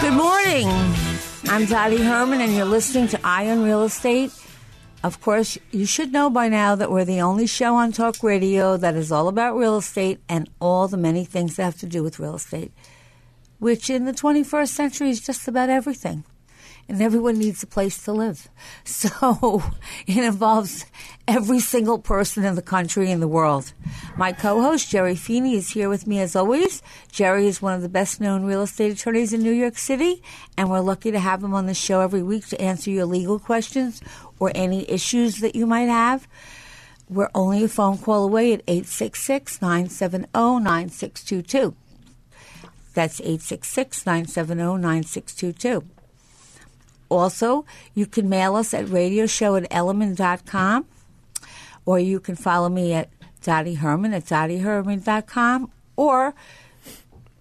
Good morning. I'm Dottie Herman, and you're listening to Eye on Real Estate. Of course, you should know by now that we're the only show on talk radio that is all about real estate and all the many things that have to do with real estate, which in the 21st century is just about everything. And everyone needs a place to live. So it involves every single person in the country and the world. My co host, Jerry Feeney, is here with me as always. Jerry is one of the best known real estate attorneys in New York City, and we're lucky to have him on the show every week to answer your legal questions or any issues that you might have. We're only a phone call away at 866 970 9622. That's 866 970 9622. Also, you can mail us at radioshow at elliman.com or you can follow me at Dottie Herman at dottieherman.com or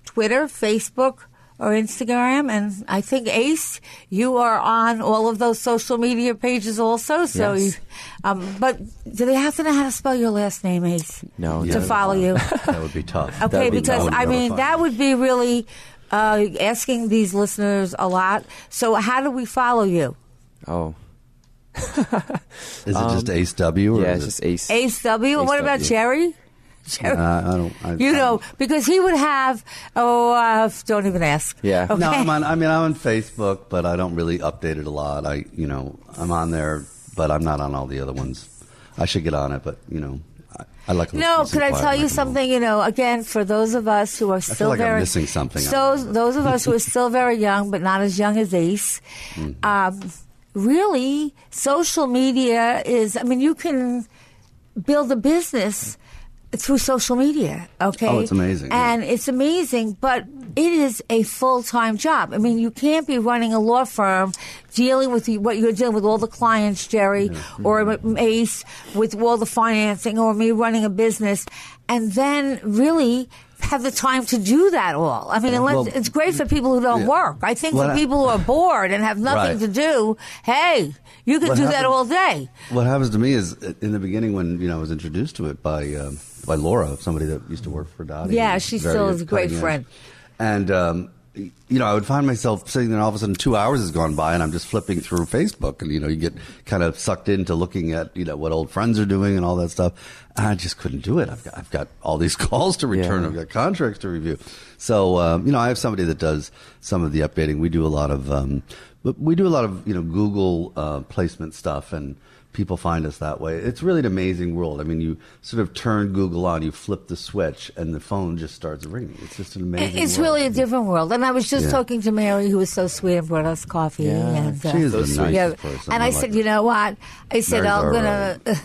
Twitter, Facebook, or Instagram. And I think, Ace, you are on all of those social media pages also. So, Yes. you, um, but do they have to know how to spell your last name, Ace? No, To follow you? that would be tough. Okay, be- because that I mean never that would be really uh, asking these listeners a lot. So how do we follow you? Oh, Is it just Ace W? Or Um, yeah, it's just Ace. Ace W. Ace what about W. Jerry? Jerry. Uh, I don't. I, you know, because he would have. Oh, uh, don't even ask. Yeah. Okay. No, I'm on. I mean, I'm on Facebook, but I don't really update it a lot. I, you know, I'm on there, but I'm not on all the other ones. I should get on it, but you know, I, like. No, could I tell you something? You know, again, for those of us who are still like I'm very missing something. So those of us who are still very young, but not as young as Ace, Mm-hmm. um, really, social media is. I mean, you can build a business through social media. Okay, Oh, it's amazing, yeah. and it's amazing, but it is a full time job. I mean, you can't be running a law firm dealing with the, what you're dealing with all the clients, Jerry, or Mm-hmm. Ace, with all the financing, or me running a business, and then really have the time to do that all. I mean, unless, Well, it's great for people who don't yeah. work. I think What for people who are bored and have nothing Right. to do, hey, you can What do that all day. What happens to me is uh, in the beginning when you know I was introduced to it by um, by Laura, somebody that used to work for Dottie. Yeah, she still is a great friend. And um, you know, I would find myself sitting there, and all of a sudden, two hours has gone by, and I'm just flipping through Facebook, and you know, you get kind of sucked into looking at you know what old friends are doing and all that stuff. And I just couldn't do it. I've got, I've got all these calls to return. Yeah. I've got contracts to review. So um, you know, I have somebody that does some of the updating. We do a lot of um, but we do a lot of you know Google uh, placement stuff and people find us that way. It's really an amazing world. I mean, you sort of turn Google on, you flip the switch, and the phone just starts ringing. It's just an amazing. It's world. really a different world. And I was just Yeah. talking to Mary, who was so sweet and brought us coffee. Yeah. and, uh, She is the nicest sweet. person. And I like said, her. you know what? I said, Mary's I'm our, going to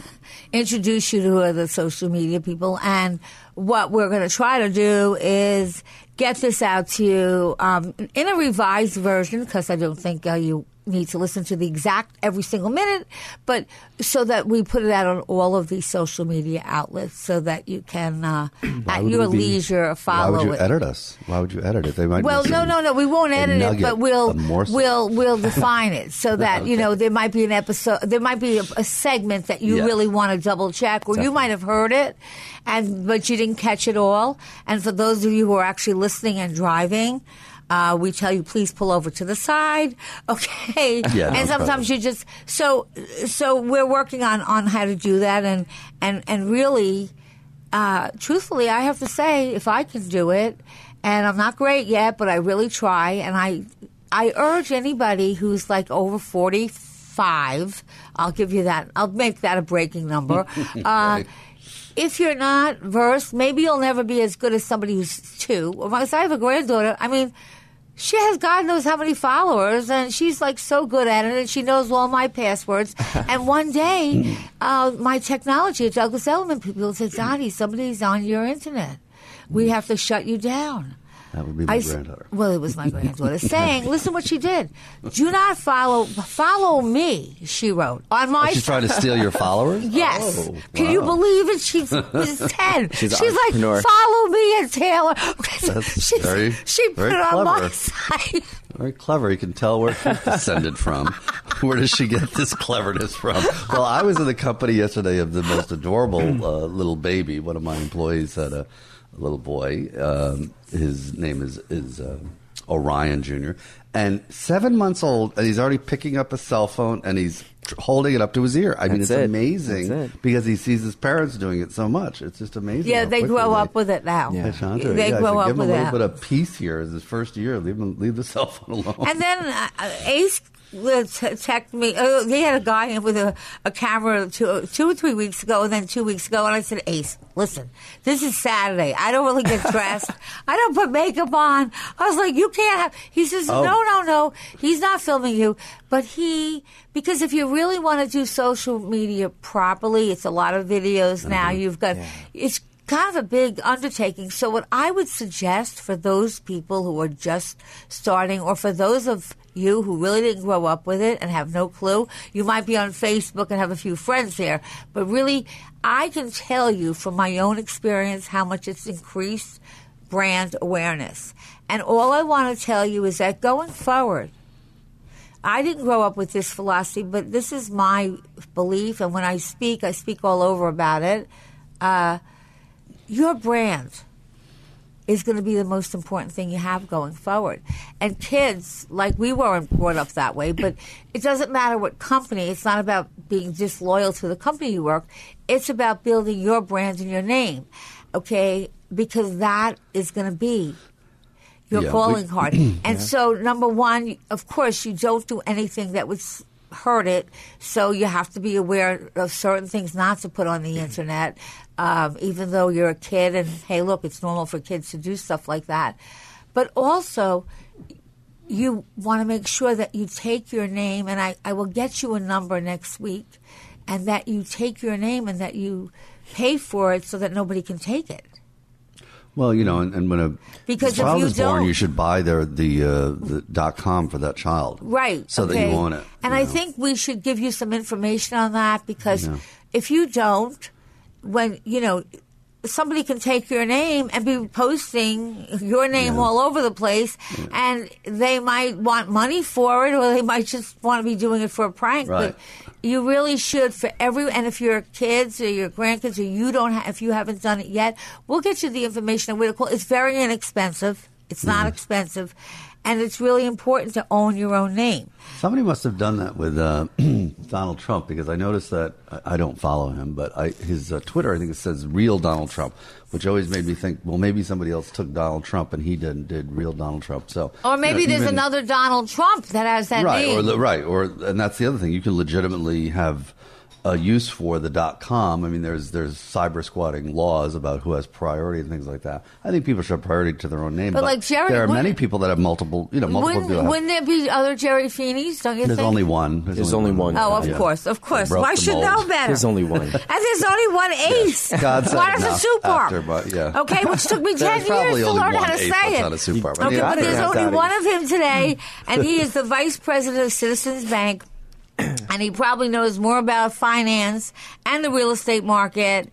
introduce you to other social media people. And what we're going to try to do is get this out to you um, in a revised version because I don't think uh, you need to listen to the exact every single minute, but so that we put it out on all of these social media outlets so that you can, uh, at your be- leisure, follow it. Why would you it. edit us? Why would you edit it? They might. Well, no, no, no. We won't edit it, but we'll we'll we'll define it so that you know there might be an episode, there might be a, a segment that you Yes. really want to double check, or you might have heard it, and but you didn't catch it all. And for those of you who are actually listening and driving. Uh, we tell you please pull over to the side, okay? Yeah, no and sometimes problem. you just so so we're working on on how to do that, and and and really, uh, truthfully, I have to say, if I can do it, and I'm not great yet, but I really try, and I, I urge anybody who's like over 45, I'll give you that, I'll make that a breaking number. Uh, if you're not versed, maybe you'll never be as good as somebody who's two. Because I have a granddaughter, I mean, she has God knows how many followers, and she's like so good at it, and she knows all my passwords. and one day, uh, my technology at Douglas Elliman people say, Dottie, somebody's on your internet. We have to shut you down. That would be my I granddaughter. Well, it was my granddaughter saying, "Listen, what she did. Do not follow. Follow me." She wrote on my. She's trying to steal your followers? Yes. Oh, Can you believe it? She's, she's 10. She's She's, like, follow me and Taylor. She's- very- she put very it on my clever. site. Very clever. You can tell where she's descended from. Where does she get this cleverness from? Well, I was in the company yesterday of the most adorable uh, little baby. One of my employees had a little boy. Um, his name is is uh, Orion Jr. and seven months old, and he's already picking up a cell phone and he's tr- holding it up to his ear. I mean, That's it's it. amazing it. because he sees his parents doing it so much. It's just amazing. Yeah, they quickly grow they- up with it now. Yeah. Catch on. They Yeah, I grow said, up give him a little that. bit of peace here as his first year. Leave him, leave the cell phone alone. And then uh, Ace would text me. Uh, they had a guy with a, a camera two, two or three weeks ago, and then two weeks ago, and I said, Ace, listen, this is Saturday. I don't really get dressed. I don't put makeup on. I was like, you can't have. He says, Oh. no, no, no. He's not filming you, but he because if you really want to do social media properly, it's a lot of videos mm-hmm. now. You've got it's kind of a big undertaking. So, what I would suggest for those people who are just starting, or for those of you who really didn't grow up with it and have no clue, you might be on Facebook and have a few friends there. But really, I can tell you from my own experience how much it's increased brand awareness. And all I want to tell you is that going forward, I didn't grow up with this philosophy, but this is my belief. And when I speak, I speak all over about it. Uh, your brand is going to be the most important thing you have going forward. And kids, like we weren't brought up that way, but it doesn't matter what company. It's not about being disloyal to the company you work. It's about building your brand and your name, okay? Because that is going to be your Yeah, calling we- card. And so, number one, of course, you don't do anything that would hurt it. So you have to be aware of certain things not to put on the internet, um, even though you're a kid. And hey, look, it's normal for kids to do stuff like that. But also, you want to make sure that you take your name, and I, I will get you a number next week, and that you take your name and that you pay for it so that nobody can take it. Well, you know, and, and when a Because if child you is born, don't- you should buy their the, uh, the dot com for that child, Right. So that okay. you own it. And I know. think we should give you some information on that because Yeah. if you don't, when, you know, somebody can take your name and be posting your name all over the place and they might want money for it or they might just want to be doing it for a prank. Right. But you really should for every, and if your kids or your grandkids or you don't have, if you haven't done it yet, we'll get you the information on where to call. It's very inexpensive. It's not mm. expensive. And it's really important to own your own name. Somebody must have done that with uh, Donald Trump because I noticed that I, don't follow him, but I, his uh, Twitter I think it says "real Donald Trump," which always made me think, well, maybe somebody else took Donald Trump and he didn't did real Donald Trump. So, Or you maybe know, there's even- another Donald Trump that has that right, name. or right, or and that's the other thing. You can legitimately have a use for the dot com. I mean, there's there's cyber squatting laws about who has priority and things like that. I think people should have priority to their own name. But like Jerry- there are many people that have multiple. You know, multiple wouldn't, people. wouldn't there be other Jerry Feeneys? Don't you there's think? only one. There's only one. Oh, of Yeah. course, of course. Why Well, should mold. know better. There's only one. And there's only one ace. God said What is a enough soup after, but yeah. Okay, which took me ten years to learn how to say that's it. on a soup bar. Okay, Yeah, but there's only one of him today, and he is the vice president of Citizens Bank, and he probably knows more about finance and the real estate market.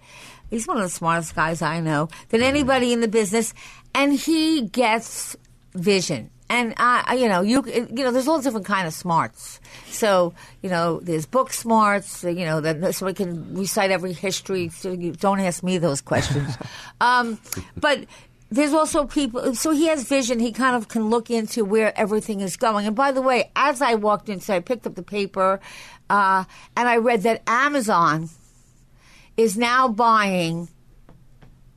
He's one of the smartest guys I know than anybody in the business, and he gets vision. And I, you know, you you know, there's all different kind of smarts. So you know, there's book smarts. You know, that somebody can recite every history. So you don't ask me those questions. um, but there's also people. So he has vision. He kind of can look into where everything is going. And by the way, as I walked in, so I picked up the paper, uh, and I read that Amazon is now buying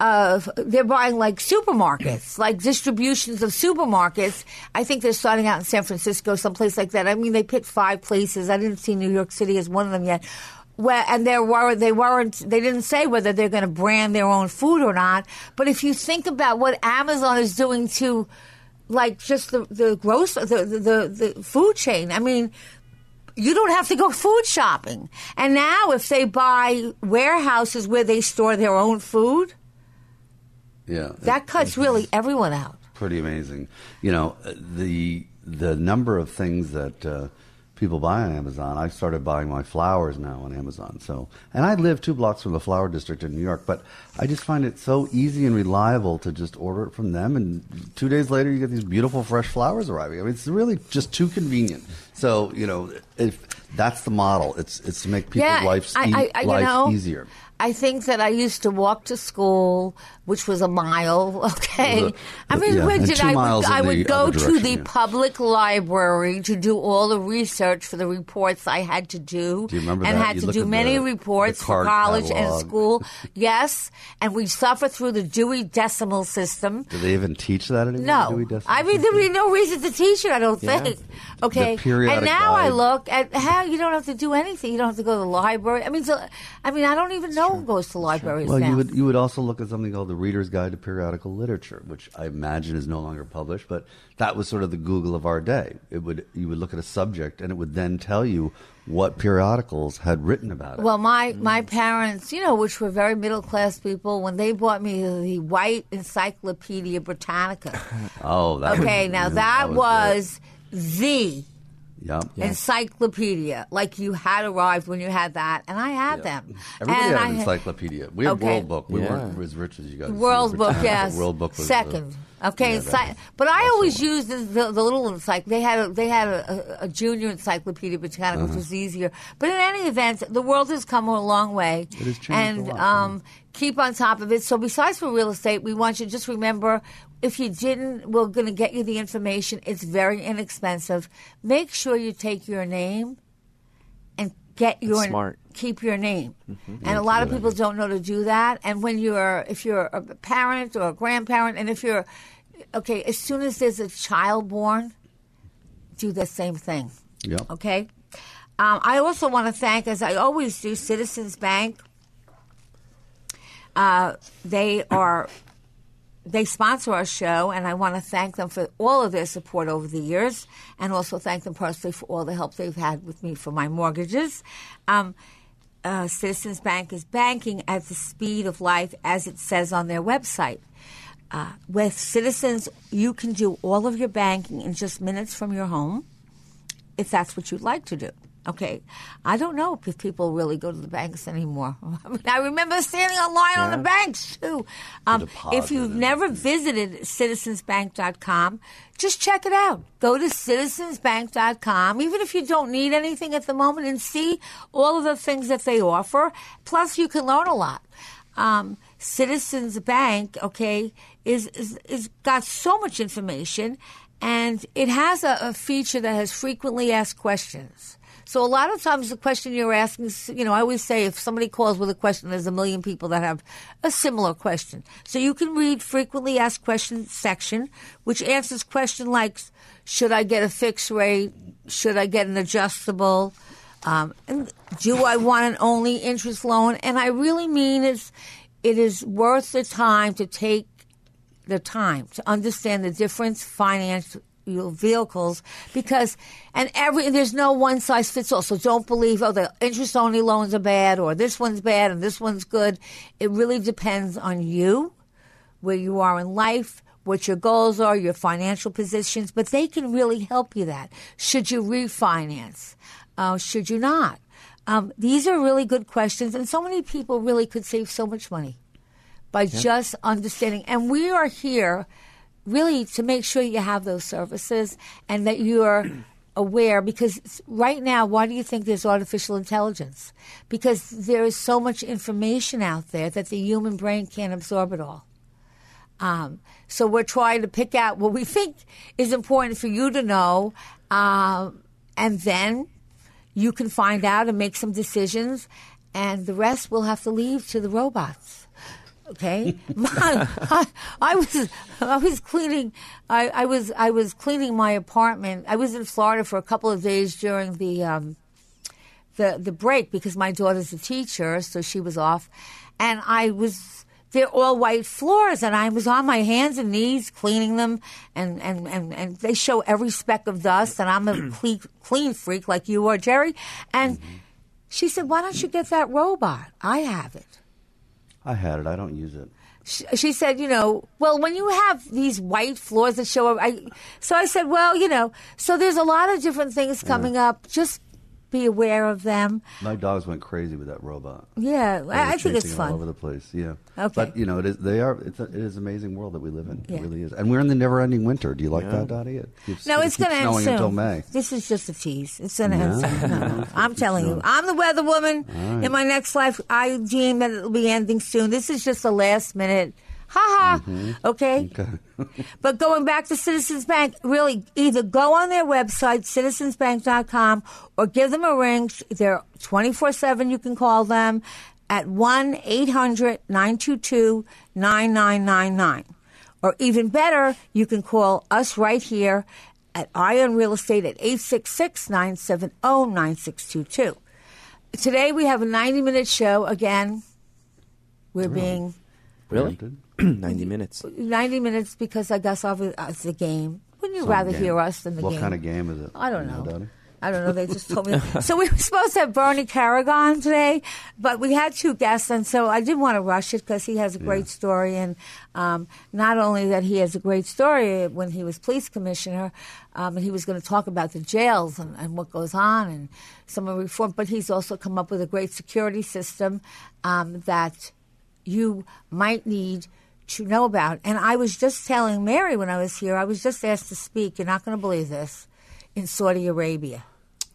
uh, they're buying like supermarkets, like distributions of supermarkets. I think they're starting out in San Francisco, someplace like that. I mean, they picked five places. I didn't see New York City as one of them yet. Where, and they're worried, they weren't, they didn't say whether they're going to brand their own food or not. But if you think about what Amazon is doing to, like, just the, the gross, the, the, the, the food chain, I mean, you don't have to go food shopping. And now, if they buy warehouses where they store their own food, Yeah, that cuts really everyone out. pretty amazing. You know, the the number of things that uh, people buy on Amazon. I started buying my flowers now on Amazon. So, and I live two blocks from the flower district in New York, but I just find it so easy and reliable to just order it from them, and two days later you get these beautiful fresh flowers arriving. I mean, it's really just too convenient. So, you know, if that's the model, it's it's to make people's lives, I, e- I, I, know, easier. I think that I used to walk to school, which was a mile. Okay, it? I mean, Yeah, when did I? Would, I would go to the yeah. public library to do all the research for the reports I had to do, Do you remember and that? had You to do many the- reports the for college and school. yes, and we suffer through the Dewey Decimal System. Do they even teach that anymore? No, I mean there would be no reason to teach it. I don't Yeah. think. Okay, and now I look at how you don't have to do anything. You don't have to go to the library. I mean, so, I mean, I don't even know who goes to libraries Well, now. you would you would also look at something called the Reader's Guide to Periodical Literature, which I imagine is no longer published, but that was sort of the Google of our day. It would you would look at a subject and it would then tell you what periodicals had written about it. Well, my mm. my parents, you know, which were very middle class people, when they bought me the White Encyclopedia Britannica. oh, that Okay, was, now yeah, that great. was the Yep. encyclopedia. Like you had arrived when you had that, and I had them. Everybody and had I an encyclopedia. We had Okay. World Book. We Yeah. weren't as rich as you guys. World Book, yes. World Book was uh, second. Okay, yeah, ency- but I always one. used the, the, the little encyclopedia. They had a, they had a, a, a junior encyclopedia Britannica, Uh-huh. which was easier. But in any event, the world has come a long way, It has changed and a lot, um, keep on top of it. So besides for real estate, we want you to just remember. If you didn't, we're going to get you the information. It's very inexpensive. Make sure you take your name and get your smart. keep your name. And a lot of people don't know to do that. And when you're, if you're a parent or a grandparent, and if you're, okay, as soon as there's a child born, do the same thing. Yep. Okay. Um, I also want to thank, as I always do, Citizens Bank. Uh, they are they sponsor our show, and I want to thank them for all of their support over the years, and also thank them personally for all the help they've had with me for my mortgages. Um, uh, Citizens Bank is banking at the speed of life, as it says on their website. Uh, with Citizens, you can do all of your banking in just minutes from your home, if that's what you'd like to do. Okay, I don't know if people really go to the banks anymore. I, mean, I remember standing in line on the banks too. Um, if you've never visited citizensbank.com, just check it out. Go to citizensbank.com, even if you don't need anything at the moment, and see all of the things that they offer. Plus, you can learn a lot. Um, Citizens Bank, okay, is, is is got so much information, and it has a, a feature that has frequently asked questions. So a lot of times the question you're asking, is, you know, I always say if somebody calls with a question, there's a million people that have a similar question. So you can read frequently asked questions section, which answers question like, should I get a fixed rate? Should I get an adjustable? Um, and do I want an only interest loan? And I really mean it's, it is worth the time to take the time to understand the difference financial vehicles because and every there's no one size fits all. So don't believe oh the interest only loans are bad or this one's bad and this one's good. It really depends on you where you are in life what your goals are your financial positions but they can really help you that. Should you refinance? Uh, should you not? Um, these are really good questions and so many people really could save so much money by just understanding. And we are here really to make sure you have those services and that you're aware because right now, why do you think there's artificial intelligence? Because there is so much information out there that the human brain can't absorb it all. Um, so we're trying to pick out what we think is important for you to know, um, and then you can find out and make some decisions, and the rest we'll have to leave to the robots. Okay, My- I, I was I was cleaning. I, I was I was cleaning my apartment. I was in Florida for a couple of days during the um, the the break because my daughter's a teacher, so she was off, and I was. They're all white floors, and I was on my hands and knees cleaning them, and, and, and, and they show every speck of dust, and I'm a clean, clean freak like you are, Jerry. And she said, Why don't you get that robot? I have it. I had it. I don't use it. She, she said, you know, well, when you have these white floors that show up, I, so I said, well, you know, so there's a lot of different things coming up. Just be aware of them. My dogs went crazy with that robot. Yeah, They were I, I think it's chasing it all over the place. Yeah. Okay. But you know, it is. They are. It's a, it is an amazing world that we live in. Yeah. It really is. And we're in the never-ending winter. Do you like that, Dottie? It keeps, No, it's keeps going to end soon. until May. This is just a tease. It's going to end soon. No, no. I'm telling you. I'm the weather woman. right. In my next life, I dream that it'll be ending soon. This is just the last minute. Ha ha. Mm-hmm. Okay. but going back to Citizens Bank, really either go on their website, citizensbank.com, or give them a ring. They're 24 7. You can call them at 1 800 922 9999. Or even better, you can call us right here at Eye on Real Estate at 866 970 9622. Today we have a 90 minute show. Again, we're being Really? 90 minutes. 90 minutes because I guess of it- it's a game. Wouldn't you Some rather game. hear us than the what game? kind of game is it? I don't You know. Dottie? I don't know. They just told me. so we were supposed to have Bernie Carrigan today, but we had two guests, and so I didn't want to rush it because he has a great story. And um, not only that he has a great story when he was police commissioner, um, and he was going to talk about the jails and, and what goes on and some of the reform, but he's also come up with a great security system um, that you might need to know about. And I was just telling Mary when I was here, I was just asked to speak. You're not going to believe this in Saudi Arabia.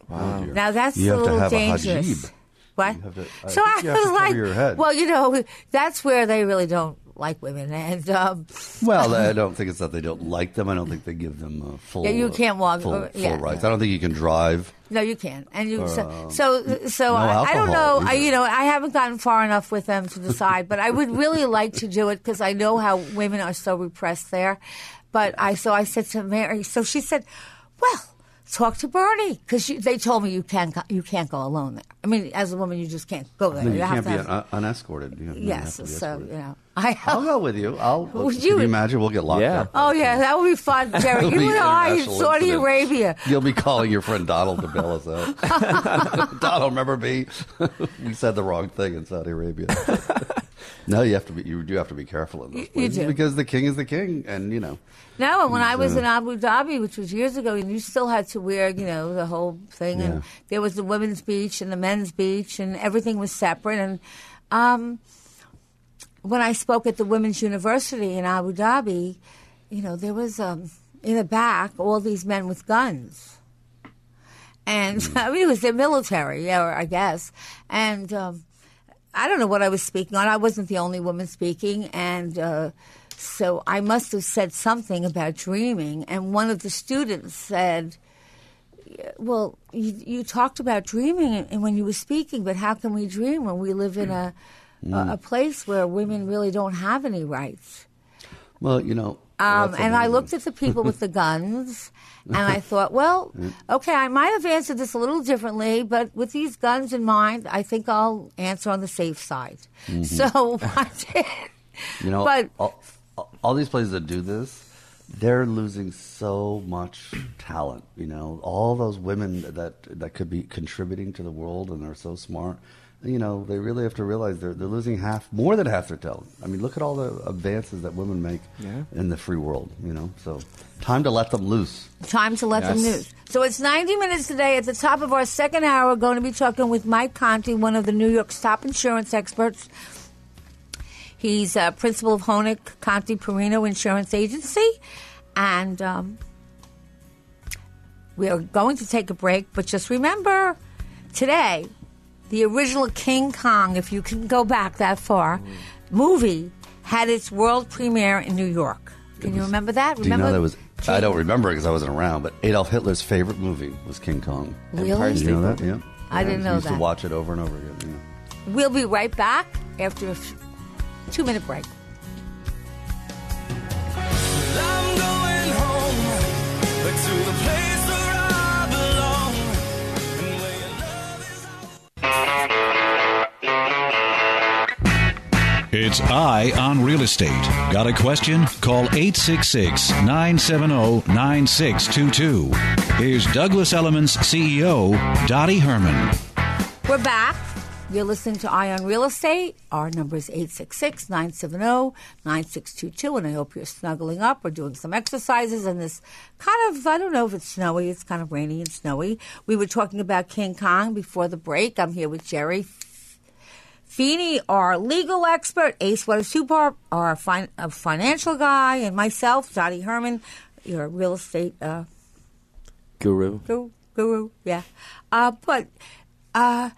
Wow. Now that's You a have to little have a dangerous. hijab. What? You have to- I so I you have was like, well, you know, that's where they really don't like women, and um, Well, I don't think it's that they don't like them. I don't think they give them uh, full. Yeah, you uh, can't walk- full, or- full rights. yeah. I don't think you can drive. no, you can't. And you so um, so, so no I, I don't know. I, you know, I haven't gotten far enough with them to decide, but I would really like to do it because I know how women are so repressed there. But I so I said to Mary. So she said, "Well." Talk to Bernie because they told me you can't go, you can't go alone there. I mean, as a woman, you just can't go there. No, you have can't to be have- un- unescorted. You, you have yes. So escorted. you know, I I'll go with you. I'll. Would can you- you imagine? We'll get locked Yeah. up. Oh yeah, that would be fun, Jerry. You be and I in Saudi incident. Arabia. You'll be calling your friend Donald to bail us out. Donald, remember me? we said the wrong thing in Saudi Arabia. no, you have to be. You do have to be careful in those You- you places do. because the king is the king, and you know. No, and when I was So- in Abu Dhabi, which was years ago, and you still had to wear, you know, the whole thing, Yeah. and there was the women's beach and the men's beach, and everything was separate. And um, when I spoke at the Women's University in Abu Dhabi, you know, there was um, in the back all these men with guns. And I mean, it was their military, yeah, I guess. And um, I don't know what I was speaking on. I wasn't the only woman speaking, and uh, so I must have said something about dreaming. And one of the students said, "Well, you, you talked about dreaming when you were speaking, but how can we dream when we live in a a, a place where women really don't have any rights?" Well, you know. Um, and I looked at the people with the guns, and I thought, well, okay, I might have answered this a little differently, but with these guns in mind, I think I'll answer on the safe side. So I did. You know, But- all, all these places that do this, they're losing so much talent. You know, all those women that that could be contributing to the world and they're so smart. You know, they really have to realize they're they're losing half, more than half their talent. I mean, look at all the advances that women make Yeah. in the free world. You know, so time to let them loose. Time to let them loose. So it's 90 minutes today. At the top of our second hour, we're going to be talking with Mike Conti, one of the New York's top insurance experts. He's uh, principal of Honig Conti Perino Insurance Agency. And um, we are going to take a break, but just remember today, the original King Kong, if you can go back that far, movie had its world premiere in New York. Can you remember that? Do you Remember know that was? I don't remember because I wasn't around. But Adolf Hitler's favorite movie was King Kong. Really? Empire Did you know that? Yeah. I didn't Yeah, know used that. to watch it over and over again. You know. We'll be right back after a f- two minute break. I'm It's Eye on Real Estate. Got a question? Call 866 970 9622. Here's Douglas Elliman's CEO, Dottie Herman. We're back. You're listening to Eye on Real Estate. Our number is 866 970 9622. And I hope you're snuggling up or doing some exercises in this kind of, I don't know if it's snowy, it's kind of rainy and snowy. We were talking about King Kong before the break. I'm here with Jerry Feeney, our legal expert, Ace Weathersupar, our fin- a financial guy, and myself, Dottie Herman, your real estate uh, Guru. guru, guru, yeah. Uh, but uh,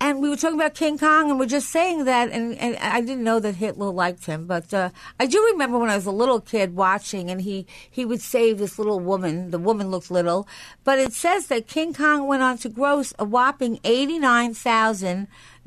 and we were talking about King Kong, and we're just saying that, and, and I didn't know that Hitler liked him, but uh, I do remember when I was a little kid watching, and he he would save this little woman. The woman looked little, but it says that King Kong went on to gross a whopping eighty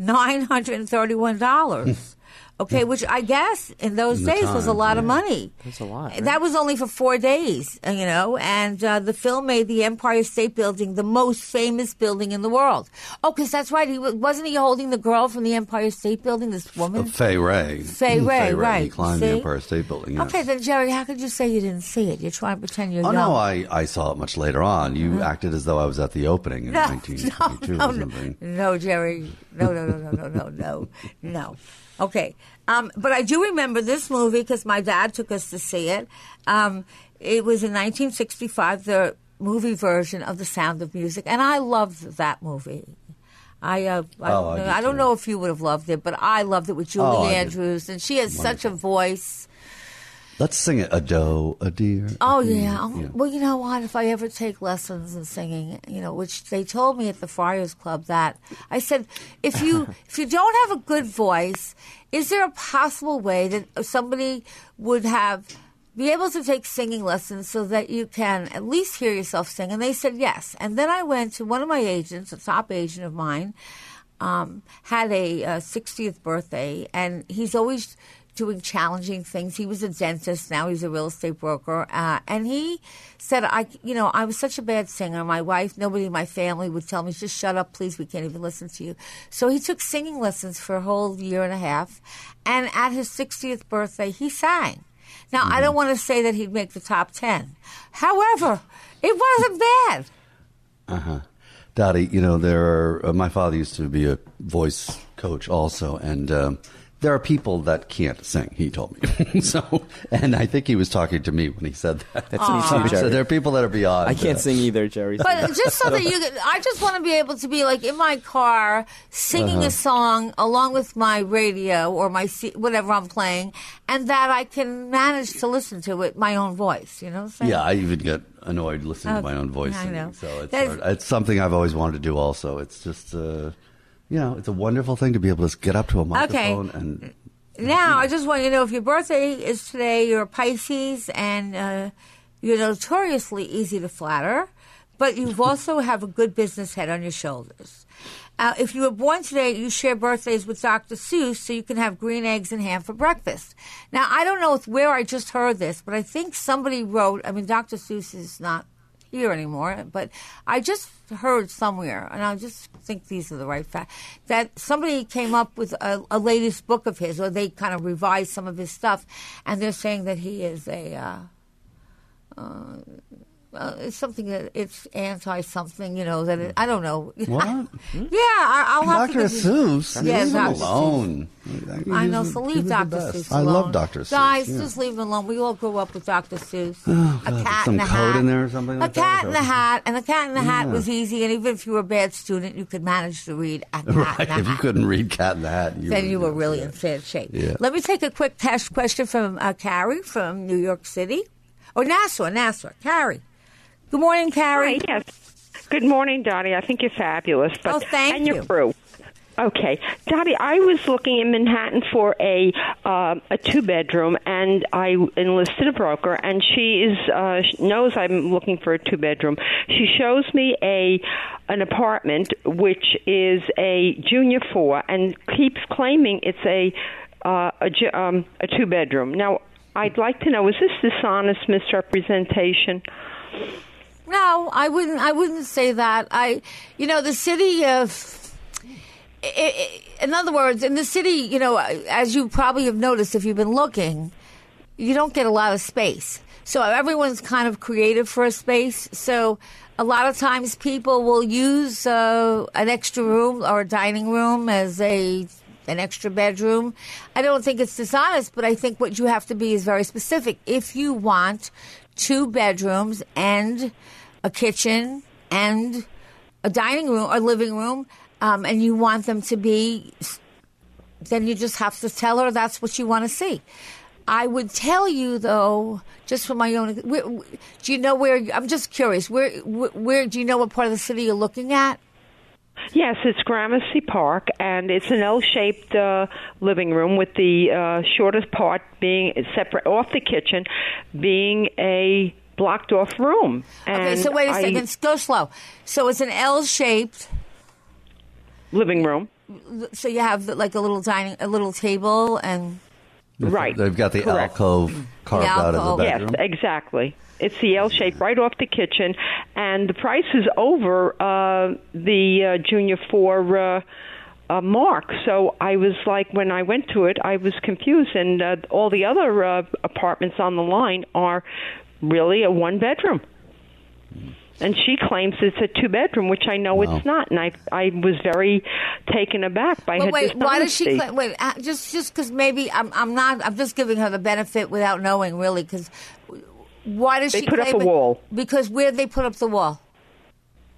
nine hundred and thirty-one dollars. Okay, which I guess in those in days time, was a lot yeah. of money. That's a lot. Right? That was only for four days, uh, you know. And uh, the film made the Empire State Building the most famous building in the world. Oh, because that's right. He wasn't he holding the girl from the Empire State Building. This uh, woman, Fay Wray. Fay Wray, mm, right? He climbed the Empire State Building. Yes. Okay, then Jerry, how could you say you didn't see it? You're trying to pretend you're. Oh young. no, I, I saw it much later on. You mm-hmm. acted as though I was at the opening in no, 1922 no, no, or something. No, Jerry, no, no, no, no, no, no, no. Okay, um, but I do remember this movie because my dad took us to see it. Um, it was in 1965, the movie version of The Sound of Music, and I loved that movie. I uh, I, Oh, I did I don't know if you would have loved it, but I loved it with Julie Oh, Andrews, and she has such a voice. Let's sing it. A doe, a deer. Oh yeah. Oh, Well, you know what? If I ever take lessons in singing, you know, which they told me at the Friars Club that I said, if you if you don't have a good voice, is there a possible way that somebody would have be able to take singing lessons so that you can at least hear yourself sing? And they said yes. And then I went to one of my agents, a top agent of mine, um, had a uh, 60th birthday, and he's always doing challenging things. He was a dentist, now he's a real estate broker, uh, and he said, "I, you know, I was such a bad singer. My wife, nobody in my family would tell me, just shut up, please. We can't even listen to you." So he took singing lessons for a whole year and a half, and at his 60th birthday, he sang. Now, I don't want to say that he'd make the top 10. However, it wasn't bad. Uh huh. Dottie, you know, there are, uh, my father used to be a voice coach also, and um, there are people that can't sing, he told me. so, and I think he was talking to me when he said that. That's me too, so there are people that are beyond. I can't uh, sing either, Jerry. But just so that you, I just want to be able to be like in my car singing Uh-huh. a song along with my radio or my C- whatever I'm playing, and that I can manage to listen to it my own voice. You know what I'm saying? Yeah, I even get annoyed listening to my own voice. I singing, know. So it's, hard. it's something I've always wanted to do also. It's just, uh, you know, it's a wonderful thing to be able to get up to a microphone and Now, I just want you to know if your birthday is today, you're a Pisces, and uh, you're notoriously easy to flatter, but you also have a good business head on your shoulders. Uh, if you were born today, you share birthdays with Dr. Seuss, so you can have green eggs and ham for breakfast. Now, I don't know where I just heard this, but I think somebody wrote. I mean, Dr. Seuss is not here anymore, but I just heard somewhere, and I just think these are the right facts, that somebody came up with a, a latest book of his, or they kind of revised some of his stuff, and they're saying that he is a. Uh, uh, uh, it's something that it's anti something, you know. That it, I don't know. What? yeah, I, I'll have Dr. to. Seuss. Yeah, leave him Dr. Seuss. alone. I know, so leave the Dr. Seuss I love Dr. Seuss. Guys, yeah. just leave him alone. We all grew up with Dr. Seuss. Oh, a God, cat some in a code hat. in there or something like a that, cat or in a hat, and the cat in a hat Yeah. was easy. And even if you were a bad student, you could manage to read a cat Right. a If you couldn't read Cat in the Hat, you then were- you were really in bad shape. Yeah. Let me take a quick test question from uh, Carrie from New York City. Or Nassau, Nassau. Carrie. Good morning, Carrie. Hi, yes. Good morning, Dottie. I think you're fabulous. But, Oh, thank and your crew. Okay, Dottie. I was looking in Manhattan for a uh, a two bedroom, and I enlisted a broker, and she is uh, sh- knows I'm looking for a two bedroom. She shows me a an apartment which is a junior four, and keeps claiming it's a uh, a, um, a two bedroom. Now, I'd like to know: is this dishonest misrepresentation? No, I wouldn't. I wouldn't say that. I, you know, the city of. In other words, in the city, you know, as you probably have noticed if you've been looking, you don't get a lot of space. So everyone's kind of creative for a space. So a lot of times people will use uh, an extra room or a dining room as a an extra bedroom. I don't think it's dishonest, but I think what you have to be is very specific. If you want two bedrooms and a kitchen and a dining room or living room, um, and you want them to be, then you just have to tell her that's what you want to see. I would tell you though, just from my own. Where, do you know where? I'm just curious. Where, where? Where? Do you know what part of the city you're looking at? Yes, it's Gramercy Park, and it's an L-shaped uh, living room with the uh, shortest part being separate off the kitchen, being a blocked-off room. And okay, so wait a I- second. Go slow. So it's an L-shaped. living room. So you have like a little dining, a little table, and Right. They've got the Correct. alcove carved out of the bedroom. Yes, exactly. It's the L shape right off the kitchen, and the price is over uh, the uh, junior four uh, uh, mark. So I was like, when I went to it, I was confused, and uh, all the other uh, apartments on the line are really a one bedroom. And she claims it's a two bedroom, which I know Wow. it's not, and I I was very taken aback by But her wait, why does she claim? Wait, uh, just just because maybe I'm I'm not. I'm just giving her the benefit without knowing really. Because why does They she put up a it? wall. Because where they put up the wall?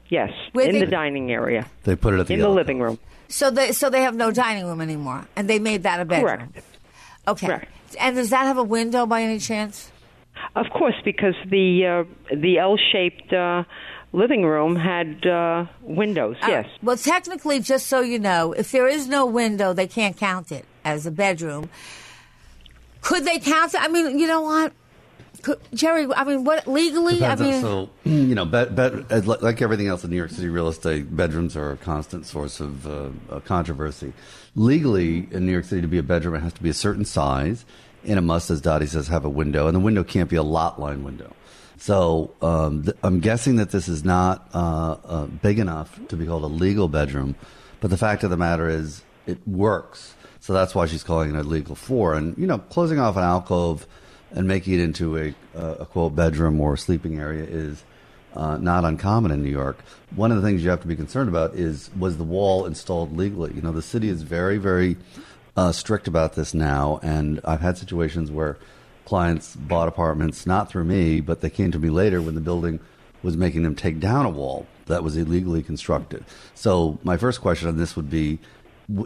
Yes, Where in they- the dining area, They put it at the in the alcove. living room. So they so they have no dining room anymore, and they made that a bedroom. Correct. Okay. Correct. And does that have a window by any chance? Of course, because the uh, the L-shaped uh, living room had uh, windows. Uh, yes. Well, technically, just so you know, if there is no window, they can't count it as a bedroom. Could they count it? I mean, you know what, Could, Jerry? I mean, what legally? Depends I on- mean, so you know, bed, bed, like everything else in New York City real estate, bedrooms are a constant source of uh, controversy. Legally, in New York City, to be a bedroom, it has to be a certain size, and it must, as Dottie says, have a window, and the window can't be a lot line window. So um, th- I'm guessing that this is not uh, uh, big enough to be called a legal bedroom, but the fact of the matter is, it works. So that's why she's calling it a legal four. And you know, closing off an alcove and making it into a, uh, a quote bedroom or sleeping area is uh, not uncommon in New York. One of the things you have to be concerned about is was the wall installed legally? You know, the city is very, very uh, strict about this now, and I've had situations where clients bought apartments not through me, but they came to me later when the building was making them take down a wall that was illegally constructed. So my first question on this would be: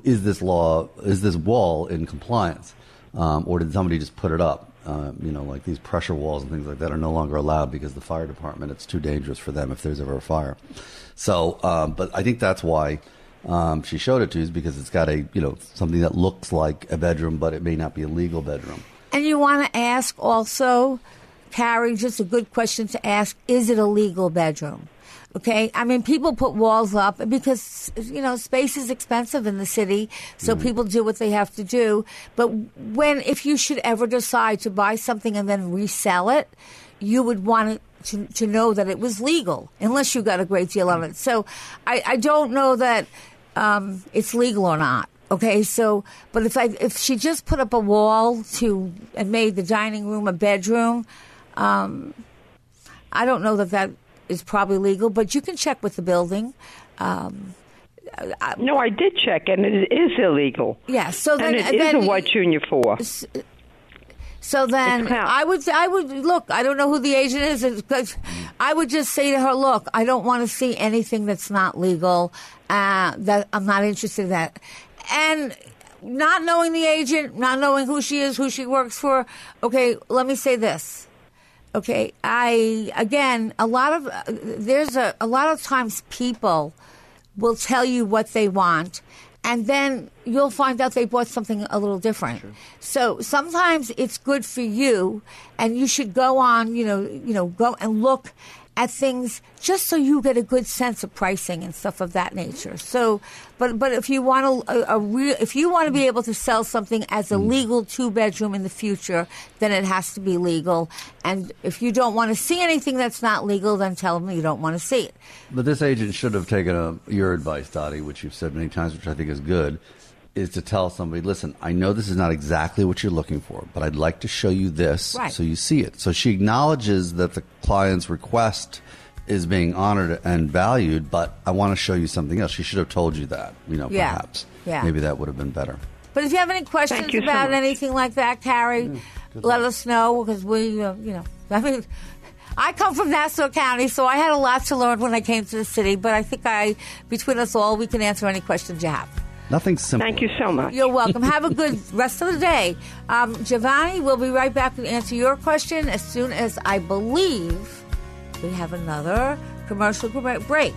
Is this law, is this wall in compliance, um, or did somebody just put it up? Uh, you know, like these pressure walls and things like that are no longer allowed because the fire department it's too dangerous for them if there's ever a fire. So, um, but I think that's why um, she showed it to is because it's got a you know something that looks like a bedroom, but it may not be a legal bedroom. and you want to ask also, Carrie, just a good question to ask: Is it a legal bedroom? Okay, I mean, people put walls up because you know space is expensive in the city, so people do what they have to do. But when, if you should ever decide to buy something and then resell it, you would want it to, to know that it was legal, unless you got a great deal on it. So, I, I don't know that um, it's legal or not. Okay, so but if I if she just put up a wall to and made the dining room a bedroom, um, I don't know that that is probably legal. But you can check with the building. Um, I- No, I did check, and it is illegal. yeah, so then and it is then a white junior four. So then I would I would look. I don't know who the agent is. I would just say to her, "Look, I don't want to see anything that's not legal. Uh, that I'm not interested in that." And not knowing the agent, not knowing who she is, who she works for. Okay, let me say this. Okay, I again a lot of uh, there's a a lot of times people will tell you what they want, and then you'll find out they bought something a little different. So sometimes it's good for you, and you should go on, you know, you know, go and look at things just so you get a good sense of pricing and stuff of that nature. So, but but if you want to a, a real, if you want to be able to sell something as a mm. legal two bedroom in the future, then it has to be legal. And if you don't want to see anything that's not legal, then tell them you don't want to see it. But this agent should have taken a, your advice, Dottie, which you've said many times, which I think is good, is to tell somebody, listen, I know this is not exactly what you're looking for, but I'd like to show you this Right. so you see it. So she acknowledges that the client's request is being honored and valued, but I want to show you something else. She should have told you that, you know, Yeah. perhaps. Yeah. Maybe that would have been better. But if you have any questions you so about anything like that, Carrie, let us know because we, uh, you know, I mean, I come from Nassau County, so I had a lot to learn when I came to the city. But I think I, between us all, we can answer any questions you have. Nothing simple. Thank you so much. You're welcome. Have a good rest of the day. Um, Giovanni, we'll be right back to answer your question as soon as I believe we have another commercial break.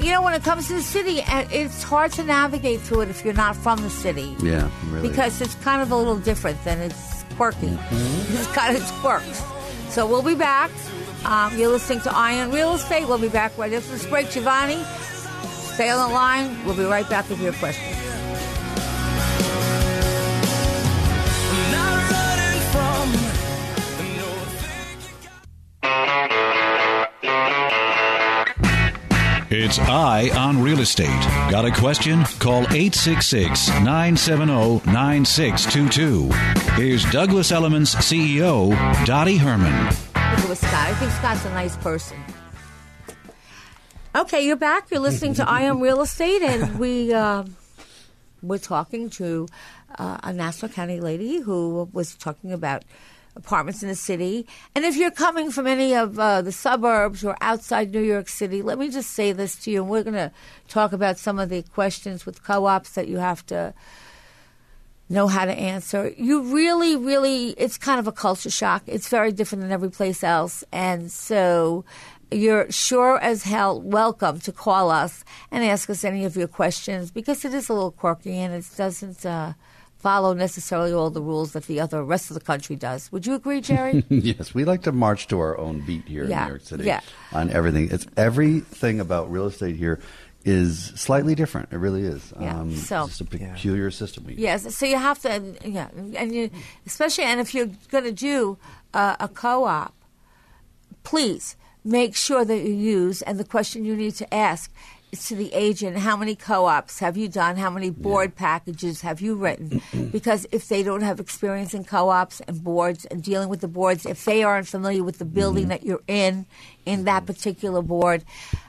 You know, when it comes to the city, uh, it's hard to navigate through it if you're not from the city. Yeah, really. Because it's kind of a little different than it's quirky. Mm-hmm. It's got its quirks. So we'll be back. Um, you're listening to Eye on Real Estate. We'll be back right after this break. Giovanni, stay on the line. We'll be right back with your questions. It's Eye on Real Estate. Got a question? Call 866 970 9622. Here's Douglas Elliman's CEO, Dottie Herman. At Scott. I think Scott's a nice person. Okay, you're back. You're listening to Eye on Real Estate, and we uh, we're talking to uh, a Nassau County lady who was talking about apartments in the city. And if you're coming from any of uh, the suburbs or outside New York City, let me just say this to you. And we're going to talk about some of the questions with co-ops that you have to know how to answer. You really, really, it's kind of a culture shock. It's very different than every place else. And so you're sure as hell welcome to call us and ask us any of your questions because it is a little quirky and it doesn't uh, follow necessarily all the rules that the other rest of the country does. Would you agree, Jerry? yes, we like to march to our own beat here Yeah, in New York City yeah. on everything. It's everything about real estate here is slightly different. It really is. Um, Yeah, so- it's just a peculiar system. We Yes, so you have to, and- yeah, and you, especially, and if you're going to do uh, a co-op, please make sure that you use, and the question you need to ask is to the agent: How many co-ops have you done? How many board packages have you written? because if they don't have experience in co-ops and boards and dealing with the boards, if they aren't familiar with the building that you're in, in that particular board.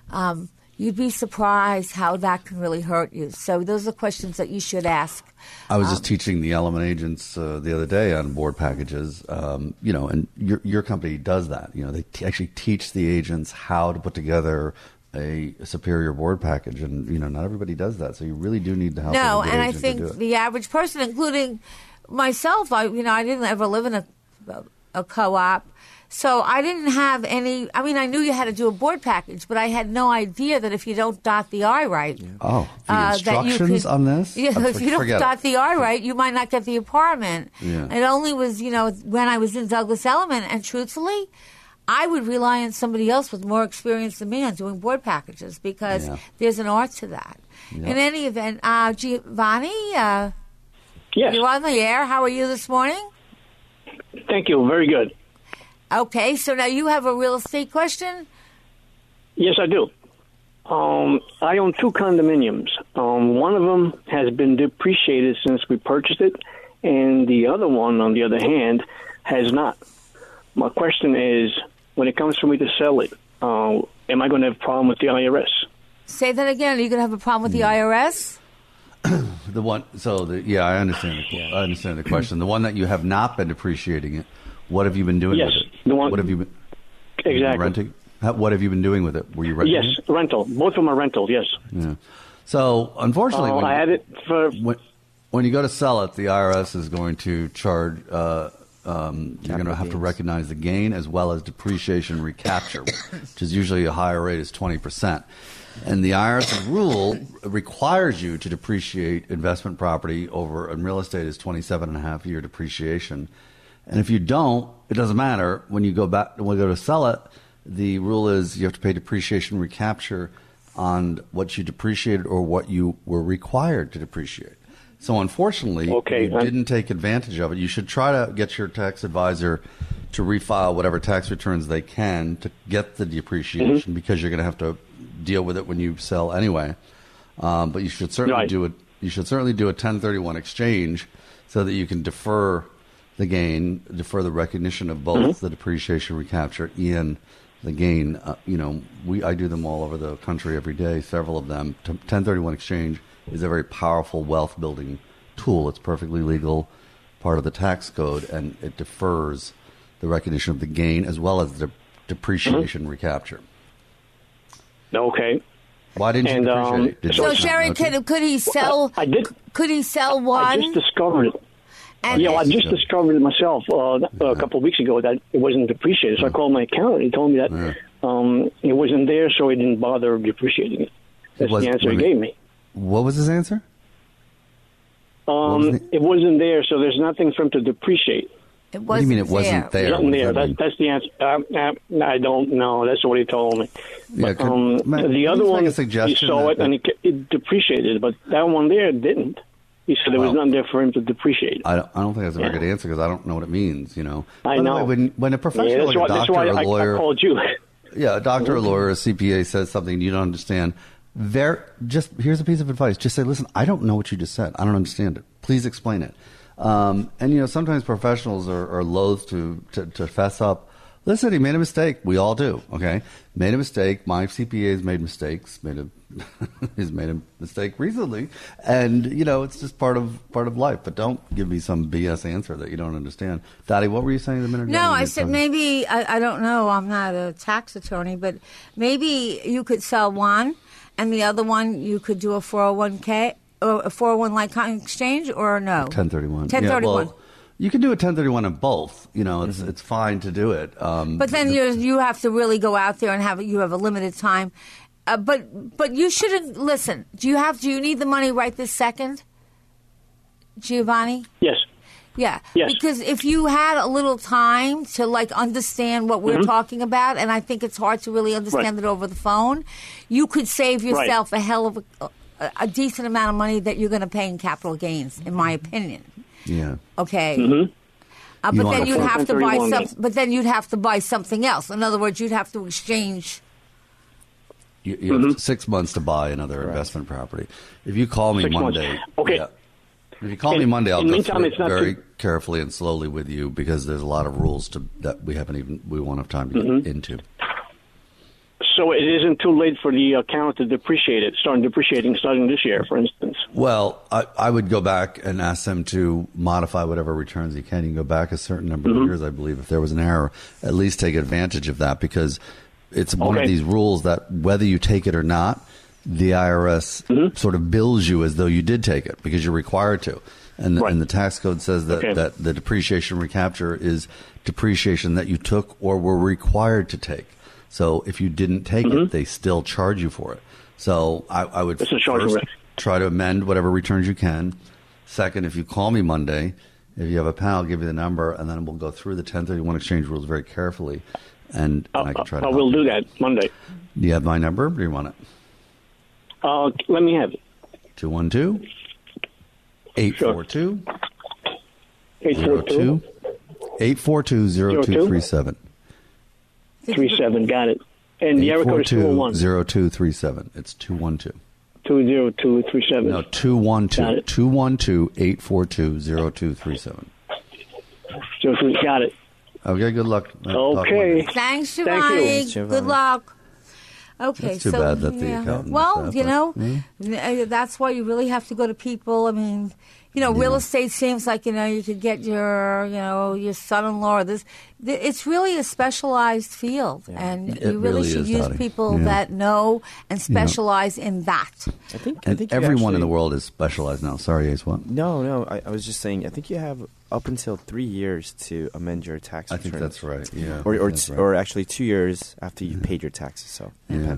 Um, You'd be surprised how that can really hurt you. So those are questions that you should ask. I was just teaching the Elliman agents uh, the other day on board packages. Um, you know, and your your company does that. You know, they t- actually teach the agents how to put together a superior board package, and you know, not everybody does that. So you really do need to help. No, and I think the average person, including myself, I you know I didn't ever live in a a co-op, so I didn't have any. I mean, I knew you had to do a board package, but I had no idea that if you don't dot the I right, oh, the uh, that you instructions could- on this. Yeah, if you don't forget it. dot the I right, you might not get the apartment. Yeah. It only was, you know, when I was in Douglas Elliman, and truthfully, I would rely on somebody else with more experience than me on doing board packages because Yeah. there's an art to that. Yeah. In any event, uh, Giovanni, uh, Yes. you're on the air. How are you this morning? Thank you. Very good. Okay, so now you have a real estate question. Yes, I do. Um, I own two condominiums. Um, one of them has been depreciated since we purchased it, and the other one, on the other hand, has not. My question is, when it comes for me to sell it, uh, am I going to have a problem with the IRS? Say that again. Are you going to have a problem with the Hmm. IRS? The one, so the, yeah, I understand. The, I understand the question. The one that you have not been depreciating it. What have you been doing Yes, with it? the one- what have you been? have you been Exactly. renting. How, what have you been doing with it? Were you renting? Yes, it? rental. Both of them are rental. Yes. Yeah. So unfortunately, Uh, when, I you, had it for when when you go to sell it, the IRS is going to charge uh, um, you're going to have to recognize the gain as well as depreciation recapture, which is usually a higher rate is 20%. And the IRS rule requires you to depreciate investment property over, and real estate is 27 and a half year depreciation. And if you don't, it doesn't matter. When you go back, when you go to sell it, the rule is you have to pay depreciation recapture on what you depreciated or what you were required to depreciate. So unfortunately, Okay, you I'm- didn't take advantage of it. You should try to get your tax advisor to refile whatever tax returns they can to get the depreciation because you're going to have to deal with it when you sell anyway. Um, but you should certainly Right. do it. You should certainly do a 1031 exchange so that you can defer the gain, defer the recognition of both the depreciation recapture and the gain. Uh, you know, we I do them all over the country every day. Several of them. T- 1031 exchange is a very powerful wealth building tool. It's perfectly legal, part of the tax code, and it defers the recognition of the gain as well as the depreciation recapture. Okay. Why didn't you depreciate? um, it? Did So you- Sherry, okay. could, could he sell? I did. Could he sell one? I one? just discovered it. and Yeah, well, I just discovered it myself uh, a couple of weeks ago that it wasn't depreciated. So I called my accountant. He told me that um, it wasn't there, so he didn't bother depreciating it. That's was- the answer he wait gave me. What was his answer? Um, was the- it wasn't there, so there's nothing for him to depreciate. it What do you mean it wasn't there? Nothing What does there. that That, that's the answer. Uh, uh, I don't know. That's what he told me. Yeah, could- um, Matt, the other just make one, a he saw that- it and it, it depreciated, but that one there didn't. He said there was Well- nothing there for him to depreciate. I don't, I don't think that's a very Yeah. good answer because I don't know what it means. You know, I By know. way, when when a professional yeah, that's like why, a that's doctor why or a I, lawyer, I called you. yeah, a doctor, or a lawyer, a CPA says something you don't understand. Ver- just here's a piece of advice. Just say, listen, I don't know what you just said. I don't understand it. Please explain it. Um, and you know, sometimes professionals are, are loath to, to to fess up. Listen, he made a mistake. We all do. Okay, made a mistake. My CPA has made mistakes. Made a he's made a mistake recently, and you know, it's just part of part of life. But don't give me some BS answer that you don't understand. Dottie, what were you saying a minute ago? No, I said maybe I, I don't know. I'm not a tax attorney, but maybe you could sell one, and the other one you could do a 401k or a 401 like exchange, or no? 1031. 1031. Yeah, well, you can do a 1031 in both. You know, it's it's fine to do it. Um, But then you you have to really go out there and have you have a limited time. Uh, but but you shouldn't listen. Do you have? Do you need the money right this second, Giovanni? Yes. Yeah. Yes. Because if you had a little time to like understand what we're Mhm. talking about, and I think it's hard to really understand Right. it over the phone, you could save Right. yourself a hell of a, a, a decent amount of money that you're going to pay in capital gains, in my opinion. yeah. Okay. Mm-hmm. Uh, but want then you'd have to buy some. But then you'd have to buy something else. In other words, you'd have to exchange. You, you have six months to buy another investment property. If you call me Six months. Monday, Okay. yeah. If you call In- me Monday, I'll go through it very too- carefully and slowly with you because there's a lot of rules to that we haven't even we won't have time to get Mm-hmm. into. So it isn't too late for the account to depreciate it, starting depreciating starting this year, for instance. Well, I, I would go back and ask them to modify whatever returns you can. You can go back a certain number Mm-hmm. of years, I believe. If there was an error, at least take advantage of that because it's one of these rules that whether you take it or not, the IRS Mm-hmm. sort of bills you as though you did take it because you're required to. And, Right. and the tax code says that, Okay. that the depreciation recapture is depreciation that you took or were required to take. So if you didn't take it, they still charge you for it. So I, I would Mm-hmm. It's a charge first try to amend whatever returns you can. Second, if you call me Monday, if you have a pen, I'll give you the number, and then we'll go through the 1031 exchange rules very carefully, and, and I can try to. I help will do that Monday. Do you have my number? Or do you want it? Uh, let me have it. 212 842 Eight four two 842 0237. three seven. Got it. And the area code is two zero one 0237. It's 212. two zero two three seven. No, Got 212. it. 212 842 0237. So got it. Okay, good luck. I'll talk Okay. Monday. Thanks, Thank you. Giovanni. Thanks, Giovanni. Good luck. Okay, too so bad that the yeah. accountant Well, you know, uh, that's why you really have to go to people. I mean, you know, real estate seems like you know you could get your you know your son-in-law. This, th- it's really a specialized field, and It you really, really should use Dottie. people Yeah. that know and specialize in that. I think I And think you everyone in the world is specialized now. Sorry, Ace. What? No, no. I, I was just saying. I think you have up until three years to amend your tax. I think return. that's right, yeah, or or, that's t- right. or actually two years after you mm-hmm. paid your taxes. So Yeah.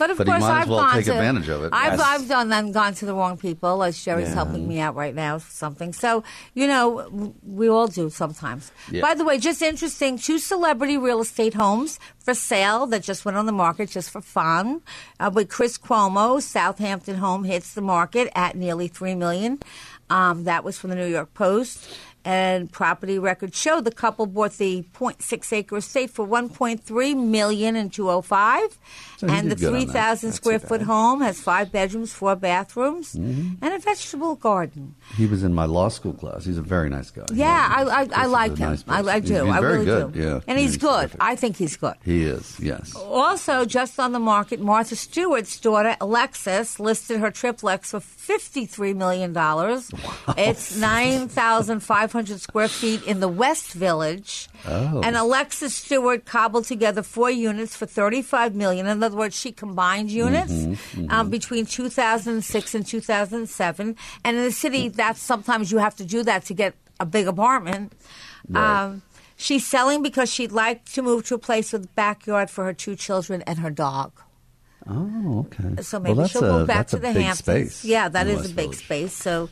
But of But course, I've well gone take to, advantage of it. I've Yes. I've done and gone to the wrong people, as Jerry's Yeah. helping me out right now for something. So you know, we all do sometimes. Yeah. By the way, just interesting: two celebrity real estate homes for sale that just went on the market just for fun. Uh, with Chris Cuomo, Southampton home hits the market at nearly three million. Um, that was from the New York Post. And property records show the couple bought the 0.6 acre estate for 1.3 million in 205, So and the did good on that. 3,000 Not square foot home has five bedrooms, four bathrooms, Mm-hmm. and a vegetable garden. He was in my law school class. He's a very nice guy. Yeah, I, I, I like him. nice I, I do. He's, he's I very really good. do. Yeah, and he's good. terrific. I think he's good. He is. Yes. Also, just on the market, Martha Stewart's daughter, Alexis, listed her triplex for $53 million. It's 9,500 square feet in the West Village. Oh. And Alexis Stewart cobbled together four units for 35 million. In other words, she combined units Mm-hmm, Um, between 2006 and 2007. And in the city, that's sometimes you have to do that to get a big apartment. Right. Um, she's selling because she'd like to move to a place with a backyard for her two children and her dog. Oh, okay. So maybe that's she'll a, move back to the Hamptons. Space Yeah, that is a big Village. space. So,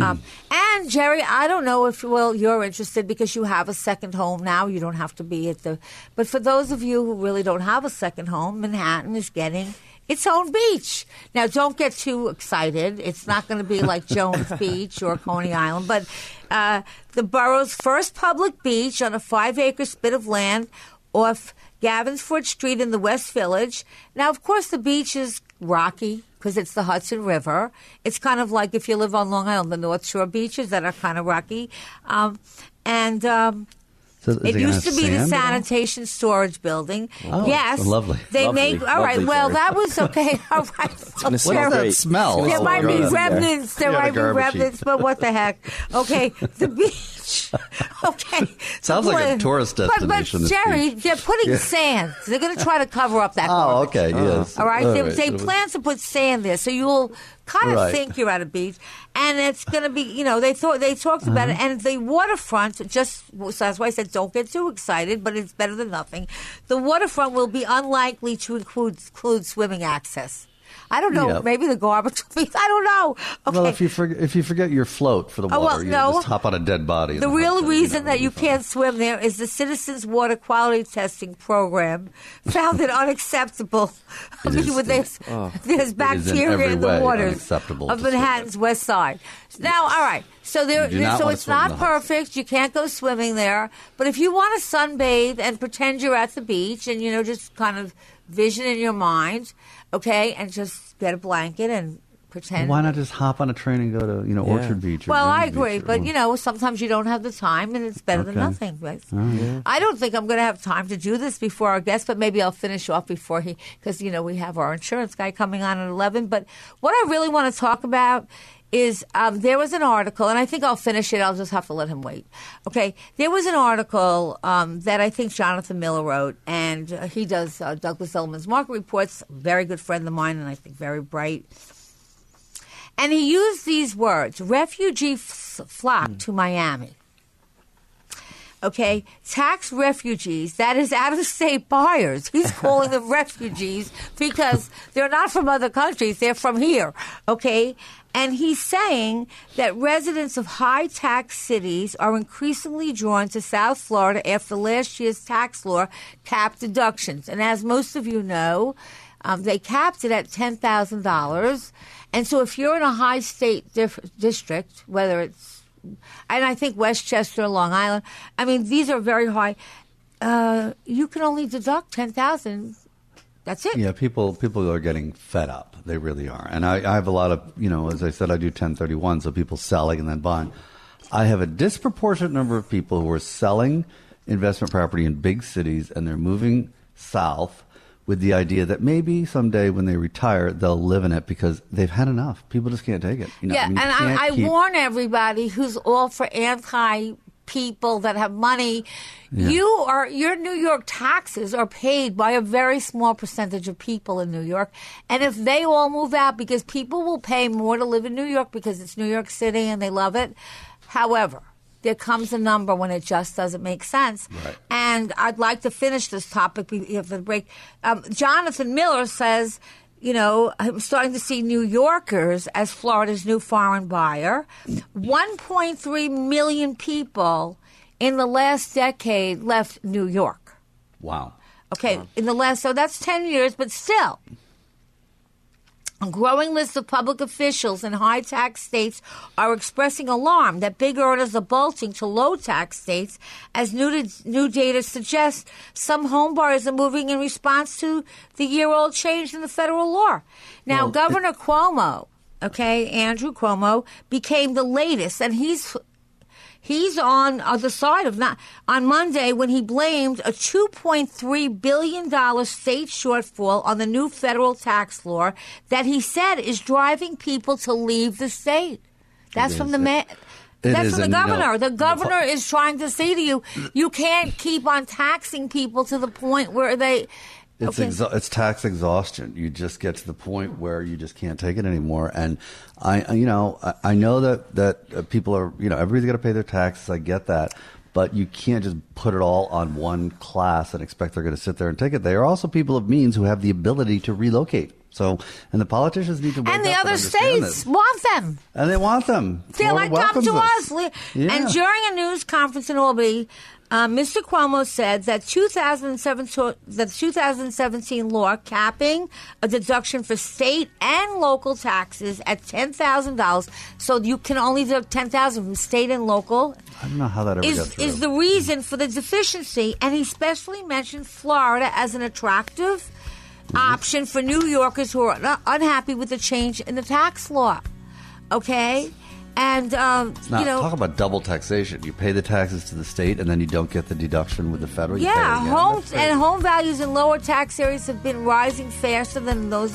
um, and Jerry, I don't know if well you're interested because you have a second home now. You don't have to be at the. But for those of you who really don't have a second home, Manhattan is getting its own beach. Now, don't get too excited. It's not going to be like Jones Beach or Coney Island, but uh, the borough's first public beach on a five-acre spit of land off Gansevoort Street in the West Village. Now, of course, the beach is rocky because it's the Hudson River. It's kind of like if you live on Long Island, the North Shore beaches that are kind of rocky. Um, and um, So it used to be the sand at all? sanitation storage building. Oh, yes, lovely. They Lovely, make all right. Well, Jerry. that was okay. All right. gonna smell There- great. that smell? There Oh, might be great in there. remnants. There might be garbage heap. remnants, but what the heck? Okay, the beach. Okay, Sounds like a tourist destination, But, this Jerry, beach. they're putting sand. They're going to try to cover up that. Oh, garbage. okay. Yes. All right, they, right. they So- plan to put sand there, so you'll kind of Right. think you're at a beach, and it's going to be, you know, they thought they talked about Uh-huh. it, and the waterfront. Just so that's why I said don't get too excited, but it's better than nothing. The waterfront will be unlikely to include, include swimming access. I don't know. Maybe the garbage. I don't know. Okay. Well, if you forget if you forget your float for the water, Oh, well, you no. just hop on a dead body. The real reason that you can't swim there is the Citizens Water Quality Testing Program found it unacceptable. I It mean, is- with this, oh. there's is in bacteria in the waters unacceptable of Manhattan's West Side. Now, all right, so there, so it's not perfect. You can't go swimming there, but if you want to sunbathe and pretend you're at the beach and you know just kind of vision in your mind, okay, and just get a blanket and pretend. Why not just hop on a train and go to you know Yeah. Orchard Beach? Or Well, I agree, Beach or- but you know, sometimes you don't have the time, and it's better than Okay. nothing. Right? I don't think I'm going to have time to do this before our guest, but maybe I'll finish off before he, because you know we have our insurance guy coming on at eleven. But what I really want to talk about is um, there was an article, and I think I'll finish it. I'll just have to let him wait. Okay, there was an article um, that I think Jonathan Miller wrote, and uh, he does uh, Douglas Elliman's market reports. Very good friend of mine, and I think very bright. And he used these words refugee f- flock to Miami. Okay, tax refugees, that is out of state buyers. He's calling them refugees because they're not from other countries, they're from here. Okay, and he's saying that residents of high tax cities are increasingly drawn to South Florida after last year's tax law capped deductions. And as most of you know, um, they capped it at $10,000. And so if you're in a high state district, whether it's and I think Westchester, Long Island. I mean, these are very high. Uh, you can only deduct ten thousand. That's it. Yeah, people people are getting fed up. They really are. And I, I have a lot of you know, as I said, I do 1031, so people selling and then buying. I have a disproportionate number of people who are selling investment property in big cities and they're moving south with the idea that maybe someday when they retire, they'll live in it because they've had enough. People just can't take it. You know, yeah, I mean, and I, I keep- warn everybody who's all for anti people that have money. Yeah. You are your New York taxes are paid by a very small percentage of people in New York, and if they all move out, because people will pay more to live in New York because it's New York City and they love it. However. There comes a number when it just doesn't make sense. And I'd like to finish this topic before the break. Um, Jonathan Miller says you know, I'm starting to see New Yorkers as Florida's new foreign buyer. 1.3 million people in the last decade left New York. Wow. Okay, in the last, so that's 10 years, but still. A growing list of public officials in high tax states are expressing alarm that big earners are bolting to low tax states, as new, new data suggests some home buyers are moving in response to the year old change in the federal law. Now, Well, Governor Cuomo, okay, Andrew Cuomo, became the latest, and he's He's on uh, the side of not on Monday when he blamed a 2.3 billion dollar state shortfall on the new federal tax law that he said is driving people to leave the state. That's from the man. It That's from the and, you know, governor. the governor is trying to say to you, you can't keep on taxing people to the point where they. It's Okay. exha- it's tax exhaustion. You just get to the point where you just can't take it anymore. And I, you know, I, I know that that uh, people are, you know, everybody's got to pay their taxes. I get that, but you can't just put it all on one class and expect they're going to sit there and take it. They are also people of means who have the ability to relocate. So, and the politicians need to and the other understand states want them. and they want them. They're Florida like, come to us. us. Yeah. And during a news conference in Albany, uh, Mr. Cuomo said that 2007, to- the 2017 law capping a deduction for state and local taxes at $10,000, so you can only deduct 10000 from state and local, I don't know how that ever got is, through. is the reason for the deficiency. And he specially mentioned Florida as an attractive option for New Yorkers who are un- unhappy with the change in the tax law. Okay? And, um, you know. talk about double taxation. You pay the taxes to the state, and then you don't get the deduction with the federal. You Yeah, again. home That's crazy. and home values in lower tax areas have been rising faster than those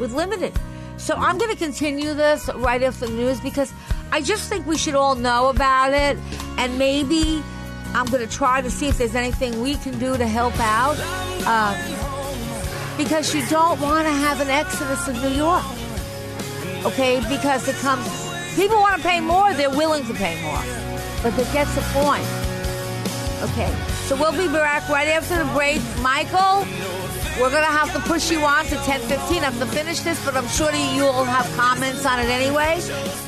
with limited. So I'm going to continue this right after the news because I just think we should all know about it, and maybe I'm going to try to see if there's anything we can do to help out. Um, because you don't want to have an exodus of New York, okay? Because it comes, people want to pay more, they're willing to pay more, but it gets the point. Okay, so we'll be back right after the break. Michael, we're going to have to push you on to 10:15. I have to finish this, but I'm sure you'll have comments on it anyway,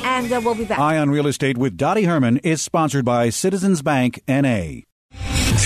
and uh, we'll be back. Eye on Real Estate with Dottie Herman is sponsored by Citizens Bank NA.